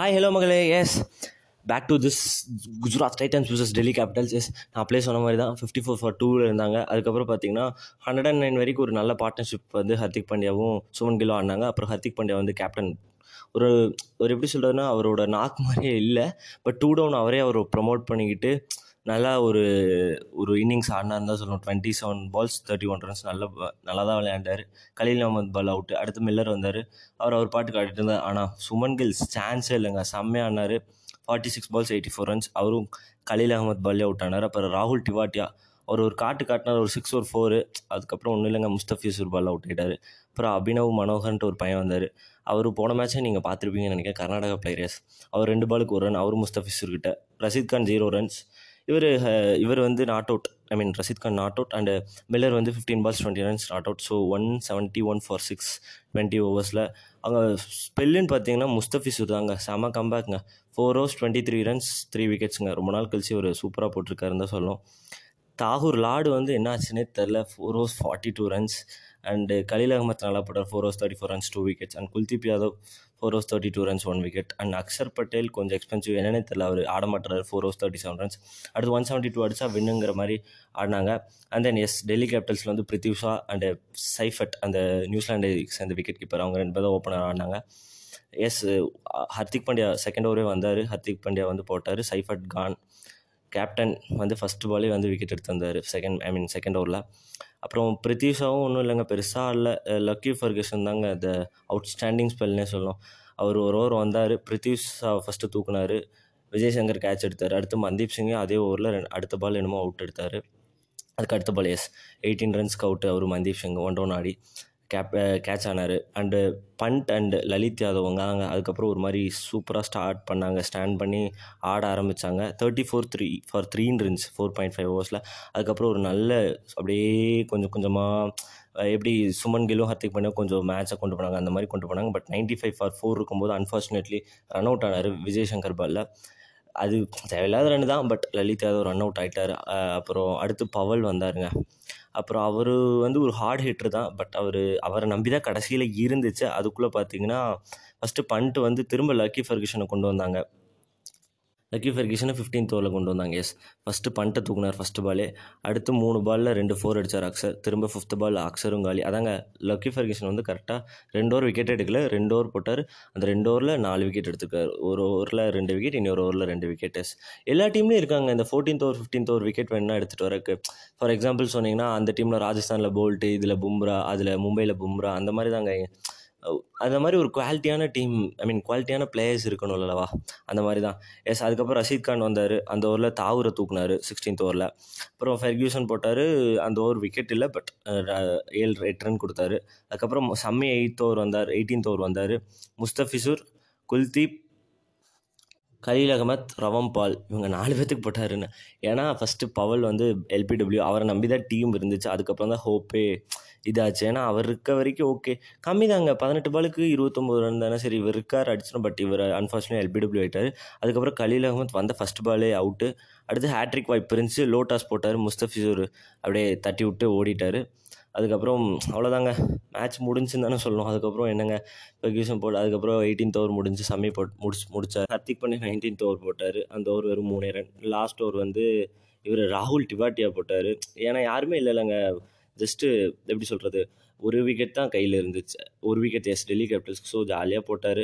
Hi hello மகளே. Yes back to this Gujarat Titans versus Delhi Capitals yes நான் அப்படியே சொன்ன மாதிரி தான் ஃபிஃப்டி ஃபோர் ஃபார் டூவில் இருந்தாங்க. அதுக்கப்புறம் பார்த்தீங்கன்னா ஹண்ட்ரட் அண்ட் நைன் வரைக்கும் ஒரு நல்ல பார்ட்னர்ஷிப் வந்து ஹர்திக் பாண்டியாவும் சுமன் கிலோ ஆடினாங்க. அப்புறம் ஹர்திக் பாண்டியா வந்து கேப்டன் ஒரு ஒரு எப்படி சொல்கிறதுனா அவரோட நாக் மாதிரியே இல்லை. பட் டூ டவுன் அவரே அவர் ப்ரமோட் பண்ணிக்கிட்டு நல்லா ஒரு ஒரு இன்னிங்ஸ் ஆடினார் தான் சொல்லணும். Twenty seven balls thirty one runs நல்ல நல்லா தான் விளையாண்டார். கலீல் அஹமத் பால் அவுட்டு அடுத்து மில்லர் வந்தார். அவர் அவர் பாட்டுக்கு ஆடிட்டு இருந்தார். ஆனால் சுமன் கில்ஸ் சான்ஸே இல்லைங்க. செம்மையாக ஆடினார். Forty six balls eighty four runs அவரும் கலீல் அகமத் பாலே அவுட் ஆனார். அப்புறம் ராகுல் டிவாட்டியா அவர் ஒரு காட்டு காட்டினார். ஒரு சிக்ஸ் ஒரு ஃபோரு அதுக்கப்புறம் ஒன்றும் இல்லைங்க. முஸ்தபியூசர் பால் அவுட் ஆகிட்டார் அப்புறம் அபினவ் மனோகர்ன்ட்டு ஒரு பையன் வந்தார். அவர் போன மேட்ச்சே நீங்கள் பார்த்துருப்பீங்கன்னு நினைக்கிறேன். கர்நாடகா பிளேயர்ஸ் அவர் ரெண்டு பாலுக்கு ஒரு ரன் அவரும் முஸ்தபியூசர் கிட்ட. ரஷீத் கான் ஜீரோ ரன்ஸ் இவர் இவர் வந்து not out I mean Rashid Khan not out and Miller வந்து fifteen balls twenty runs not out so one seventy one for six twenty ஓவர்ஸில் அங்கே ஸ்பெல்லுன்னு பார்த்தீங்கன்னா முஸ்தபிசூர் தாங்க செம கம்பேக்குங்க four overs twenty three runs three விக்கெட்ஸுங்க ரொம்ப நாள் கழிச்சு ஒரு சூப்பராக போட்டிருக்காருன்னு தான் சொல்லணும். தாகூர் லாடு வந்து என்ன ஆச்சுன்னே தெரில four overs forty two runs and Khaleel Ahmed நல்லா போட்டார். Four overs thirty four runs two wickets and Kuldeep Yadav four overs thirty two runs one wicket and Axar Patel கொஞ்சம் எக்ஸ்பென்சிவ் என்னன்னே தெரில அவர் ஆட மாட்டார். Four overs thirty seven runs அடுத்து one seventy two அடிச்சா வின்னுங்கிற மாதிரி ஆடினாங்க. அண்ட் தென் எஸ் டெல்லி கேபிட்டல்ஸில் வந்து பிரித்திவ் ஷா அண்ட் சைஃபட் அந்த நியூசிலாண்டை சேர்ந்த விக்கெட் கீப்பர் அவங்க ரெண்டு பேரும் ஓப்பனர் ஆடினாங்க. எஸ் ஹர்திக் பாண்டியா செகண்ட் ஓவரே வந்தார். ஹர்திக் பாண்டியா வந்து போட்டார். சைஃபட் கான் கேப்டன் வந்து ஃபஸ்ட் பாலே வந்து விக்கெட் எடுத்து வந்தார். செகண்ட் ஐ மீன் செகண்ட் ஓவரில் அப்புறம் பிரித்திஷாவும் ஒன்றும் இல்லைங்க. பெருசாக இல்லை. லக்கி ஃபர்கேஷன் தாங்க அந்த அவுட்ஸ்டாண்டிங் ஸ்பெல்னே சொல்லும் அவர் ஒரு ஓவர் வந்தார். பிரித்திஷா ஃபஸ்ட்டு தூக்குனார். விஜய் சங்கர் கேட்ச் எடுத்தார். அடுத்து மந்தீப் சிங்கே அதே ஓவரில் அடுத்த பால் என்னமோ அவுட் எடுத்தார். அதுக்கு அடுத்த பால் எஸ் எயிட்டீன் ரன்ஸ்க்கு அவுட்டு அவர் மந்தீப் சிங் ஒன் டவுன் ஆடி. கேப் கேட்ச் ஆனார். அண்டு பண்ட் அண்டு லலித் யாதவங்க வந்தாங்க. அதுக்கப்புறம் ஒரு மாதிரி சூப்பராக ஸ்டார்ட் பண்ணாங்க. ஸ்டாண்ட் பண்ணி ஆட ஆரம்பித்தாங்க தேர்ட்டி ஃபோர் த்ரீ ஃபார் த்ரீன் இருந்துச்சு ஃபோர் பாயிண்ட் ஃபைவ் ஓவர்ஸில் அதுக்கப்புறம் ஒரு நல்ல அப்படியே கொஞ்சம் கொஞ்சமாக எப்படி சுமன் கிலோ ஹர்திக் பாண்டியா கொஞ்சம் மேட்சை கொண்டு போனாங்க. அந்த மாதிரி கொண்டு போனாங்க. But ninety five for four இருக்கும்போது அன்ஃபார்ச்சுனேட்லி ரன் அவுட் ஆனார் விஜய் சங்கர் பாலில். அது தேவையில்லாத ரன் தான். But Lalit Yadav run out ஆகிட்டார் அப்புறம் அடுத்து பவல் வந்தாருங்க. அப்புறம் அவர் வந்து ஒரு ஹார்ட் ஹிட்டர் தான். பட் அவர் அவரை நம்பி தான் கடைசியில் இருந்துச்சு. அதுக்குள்ளே பார்த்தீங்கன்னா ஃபஸ்ட்டு பண்ட்டு வந்து திரும்ப லக்கி ஃபர்கிஷனை கொண்டு வந்தாங்க. லக்கி ஃபர்கிஷனை ஃபிஃப்டீன்த் ஓவரில் கொண்டு வந்தாங்க எஸ் ஃபஸ்ட்டு பண்ட்டை தூக்குனார் ஃபஸ்ட்டு பாலே அடுத்து மூணு பாலில் ரெண்டு ஃபோர் அடித்தார் அக்சர் திரும்ப ஃபிஃப்த் பால் அக்சரும் காலி. அதாங்க லக்கி ஃபெர்கிஷன் வந்து கரெக்டாக ரெண்டு ஓவர் விக்கெட் எடுக்கல. ரெண்டு ஓவர் போட்டார். அந்த ரெண்டு ஓவரில் நாலு விக்கெட் எடுத்துக்கார் ஒரு ஓவரில் ரெண்டு விக்கெட் இன்னொரு ஓவரில் ரெண்டு விக்கெட் எல்லா டீம்லேயும் இருக்காங்க. இந்த fourteenth over fifteenth over wicket வேணால் எடுத்துகிட்டு வரக்கு. ஃபார் எக்ஸாம்பிள் சொன்னிங்கன்னா அந்த டீமில் ராஜஸ்தானில் போல்ட்டு இதில் பும்ரா அதில் மும்பையில் பும்ரா அந்த மாதிரி தாங்க அந்த மாதிரி ஒரு குவாலிட்டியான டீம் ஐ மீன் குவாலிட்டியான பிளேயர்ஸ் இருக்கணும் இல்லவா அந்த மாதிரி தான் எஸ் அதுக்கப்புறம் ரஷீத் கான் வந்தார். அந்த ஓவரில் தாவூரை தூக்குனார் சிக்ஸ்டீன்த் ஓவரில். அப்புறம் ஃபெர்கியூசன் போட்டார் அந்த ஓவர் விக்கெட் இல்லை பட் ஏழு எட்டு ரன் கொடுத்தாரு. அதுக்கப்புறம் சம்மி எயித் ஓவர் வந்தார் எயிட்டீன்த் ஓவர் வந்தார். முஸ்தபிசூர் குல்தீப் கலீல் அகமத் ரவம் பால் இவங்க நாலு பேர்த்துக்கு போட்டாருன்னு. ஏன்னா ஃபஸ்ட்டு பவல் வந்து எல்பிடபிள்யூ அவரை நம்பி தான் டீம் இருந்துச்சு. அதுக்கப்புறம் தான் ஹோப்பே இதாச்சு. ஏன்னா அவர் இருக்க வரைக்கும் ஓகே கம்மி தாங்க பதினெட்டு பாலுக்கு இருபத்தொம்போது ரன் தானே. சரி இவர் இருக்கார் அடிச்சிடும் பட் இவர் அன்ஃபார்ச்சுனேட் எல்பிடபிள்யூ ஆகிட்டார் அதுக்கப்புறம் கலீல் அகமத் வந்த ஃபஸ்ட் பாலே அவுட்டு அடுத்து ஹேட்ரிக் வாய்ப்பு இருந்துச்சு. லோ டாஸ் போட்டார் முஸ்தபிசூர் அப்படியே தட்டி விட்டு ஓடிட்டார். அதுக்கப்புறம் அவ்வளோதாங்க. மேட்ச் முடிஞ்சுன்னு தானே சொல்லணும். அதுக்கப்புறம் என்னங்க? ஃபெர்கியூசன் போட்டு அதுக்கப்புறம் எயிட்டீன்த் ஓவர் முடிஞ்சு சம்மி போட் முடிச்சு முடித்தார் ஹர்திக் பண்ணி நைன்டீன்த் ஓவர் போட்டார். அந்த ஓவர் வெறும் மூணே ரன் லாஸ்ட் ஓவர் வந்து இவர் ராகுல் டிவாட்டியா போட்டார். ஏன்னா யாருமே இல்லை இல்லைங்க ஜஸ்ட்டு எப்படி சொல்கிறது ஒரு விக்கெட் தான் கையில் இருந்துச்சு. ஒரு விக்கெட் எஸ் டெல்லி கேபிட்டல்ஸ்க்கு ஸோ ஜாலியாக போட்டார்.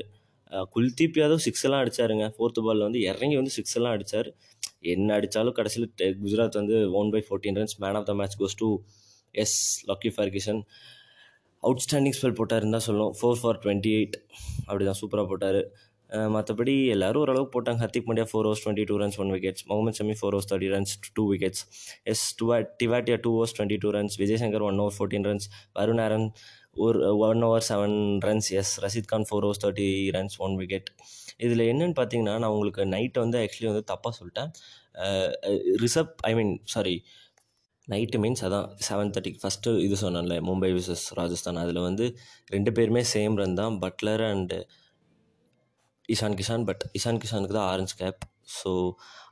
குல்தீப் யாதவ் சிக்ஸ் எல்லாம் அடித்தாருங்க ஃபோர்த்து பாலில் வந்து இறங்கி வந்து சிக்ஸ் எல்லாம் அடித்தார் என்ன அடித்தாலும் கடைசியில் குஜராத் வந்து won by fourteen runs man of the match goes to yes Lockie Ferguson outstanding spell போட்டாருன்னு தான் சொல்லணும். ஃபோர் ஃபார் டுவெண்ட்டி எயிட் அப்படி தான் சூப்பராக போட்டார் மற்றபடி எல்லோரும் ஓரளவுக்கு போட்டாங்க. Hardik Pandya four overs twenty two runs one wickets Mohammed Shami four overs thirty runs two wickets yes டுவா Tewatia two overs twenty two runs Vijay Shankar one over fourteen runs Varun Aaron ஒரு one over seven runs yes Rashid Khan four overs thirty runs one wicket இதில் என்னென்னு பார்த்தீங்கன்னா நான் உங்களுக்கு நைட்டை வந்து actually வந்து தப்பாக சொல்லிட்டேன். Rishabh I mean sorry night means அதான் செவன் தேர்ட்டிக்கு ஃபஸ்ட்டு இது சொன்னேன்ல மும்பை விசஸ் ராஜஸ்தான் அதில் வந்து ரெண்டு பேருமே சேம் ரன் தான். Buttler and Ishan Kishan but Ishan கிஷானுக்கு தான் ஆரஞ்ச் கேப் ஸோ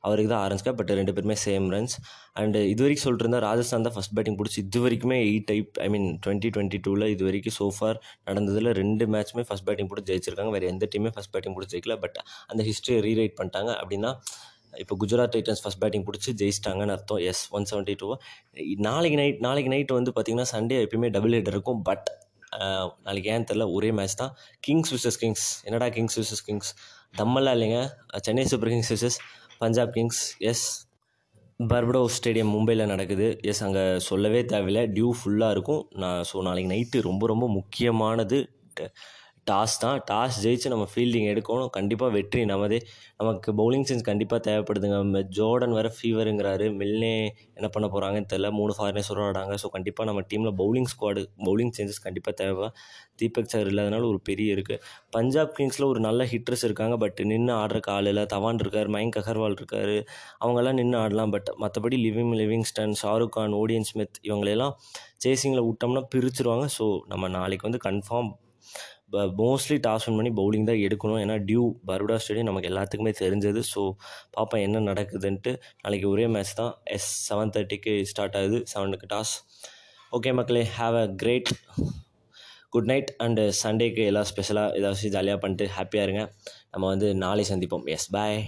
அவருக்கு தான் ஆரஞ்ச் கேப் பட் ரெண்டு பேருமே சேம் ரன்ஸ் அண்டு இது வரைக்கும் சொல்லிட்டு இருந்தால் ராஜஸ்தான் தான் ஃபஸ்ட் பேட்டிங் பிடிச்சி இது வரைக்குமே eight type I mean twenty twenty டூவில் இது வரைக்கும் சோஃபார் நடந்ததில் ரெண்டு மேட்ச்சுமே ஃபஸ்ட் பேட்டிங் பிடிச்சி ஜெயிச்சிருக்காங்க. வேறு எந்த டீமே ஃபஸ்ட் பேட்டிங் பிடிச்சி ஜெயிக்கல. பட் அந்த ஹிஸ்ட்ரியை ரீரைட் பண்ணிட்டாங்க. அப்படின்னா இப்போ குஜராத் டைட்டன்ஸ் ஃபஸ்ட் பேட்டிங் பிடிச்சி ஜெயிச்சிட்டாங்கன்னு அர்த்தம். எஸ் ஒன் செவன்ட்டி டூ நாளைக்கு நைட் நாளைக்கு நைட் வந்து பார்த்திங்கன்னா சண்டே எப்பயுமே டபுள் ஹெட் இருக்கும். பட் நாளைக்கு ஏன் தெரில ஒரே மேட்ச் தான். கிங்ஸ் விசஸ் கிங்ஸ் என்னடா கிங்ஸ் விசஸ் கிங்ஸ் தம்மெல்லாம் இல்லைங்க. Chennai Super Kings versus Punjab Kings yes Brabourne stadium மும்பையில் நடக்குது. எஸ் அங்கே சொல்லவே தேவையில்ல. டியூ ஃபுல்லாக இருக்கும். நான் ஸோ நாளைக்கு நைட்டு ரொம்ப ரொம்ப முக்கியமானது. டாஸ் தான். டாஸ் ஜெயிச்சு நம்ம ஃபீல்டிங் எடுக்கணும். கண்டிப்பாக வெற்றி. நமதே நமக்கு பவுலிங் சென்ஸ் கண்டிப்பாக தேவைப்படுதுங்க. ஜோர்டன் வேறு ஃபீவருங்கிறாரு மில்னே என்ன பண்ண போகிறாங்கன்னு தெரில மூணு ஃபாரினர்ஸ் விளாடாங்க ஸோ கண்டிப்பாக நம்ம டீமில் பவுலிங் ஸ்குவாடு பவுலிங் சேஞ்சஸ் கண்டிப்பாக தேவை. தீபக் சார் இல்லாதனால ஒரு பெரிய இருக்குது பஞ்சாப் கிங்ஸில் ஒரு நல்ல ஹிட்டர்ஸ் இருக்காங்க. பட் நின்று ஆடுறக்கு ஆள் இல்லை. தவான் இருக்கார். மயங்க் அகர்வால் இருக்கார். அவங்கெல்லாம் நின்று ஆடலாம். பட் மற்றபடி living Livingstone Shahrukh Khan Odean Smith இவங்களெல்லாம் சேசிங்கில் விட்டோம்னா பிரிச்சுருவாங்க. ஸோ நம்ம நாளைக்கு வந்து கன்ஃபார்ம் மோஸ்ட்லி டாஸ் வின் பண்ணி பவுலிங் தான் எடுக்கணும். ஏன்னா டியூ பரோடா ஸ்டேடியம் நமக்கு எல்லாத்துக்குமே தெரிஞ்சது. ஸோ பார்ப்போம் என்ன நடக்குதுன்ட்டு. நாளைக்கு ஒரே மேட்ச் தான். எஸ் செவன் தேர்ட்டிக்கு ஸ்டார்ட் ஆகுது. செவனுக்கு டாஸ் ஓகே மக்களே have a great good night and சண்டேக்கு எல்லாம் ஸ்பெஷலாக ஏதாச்சும் ஜாலியாக பண்ணிட்டு ஹாப்பியாக இருங்க. நம்ம வந்து நாளை சந்திப்போம். Yes bye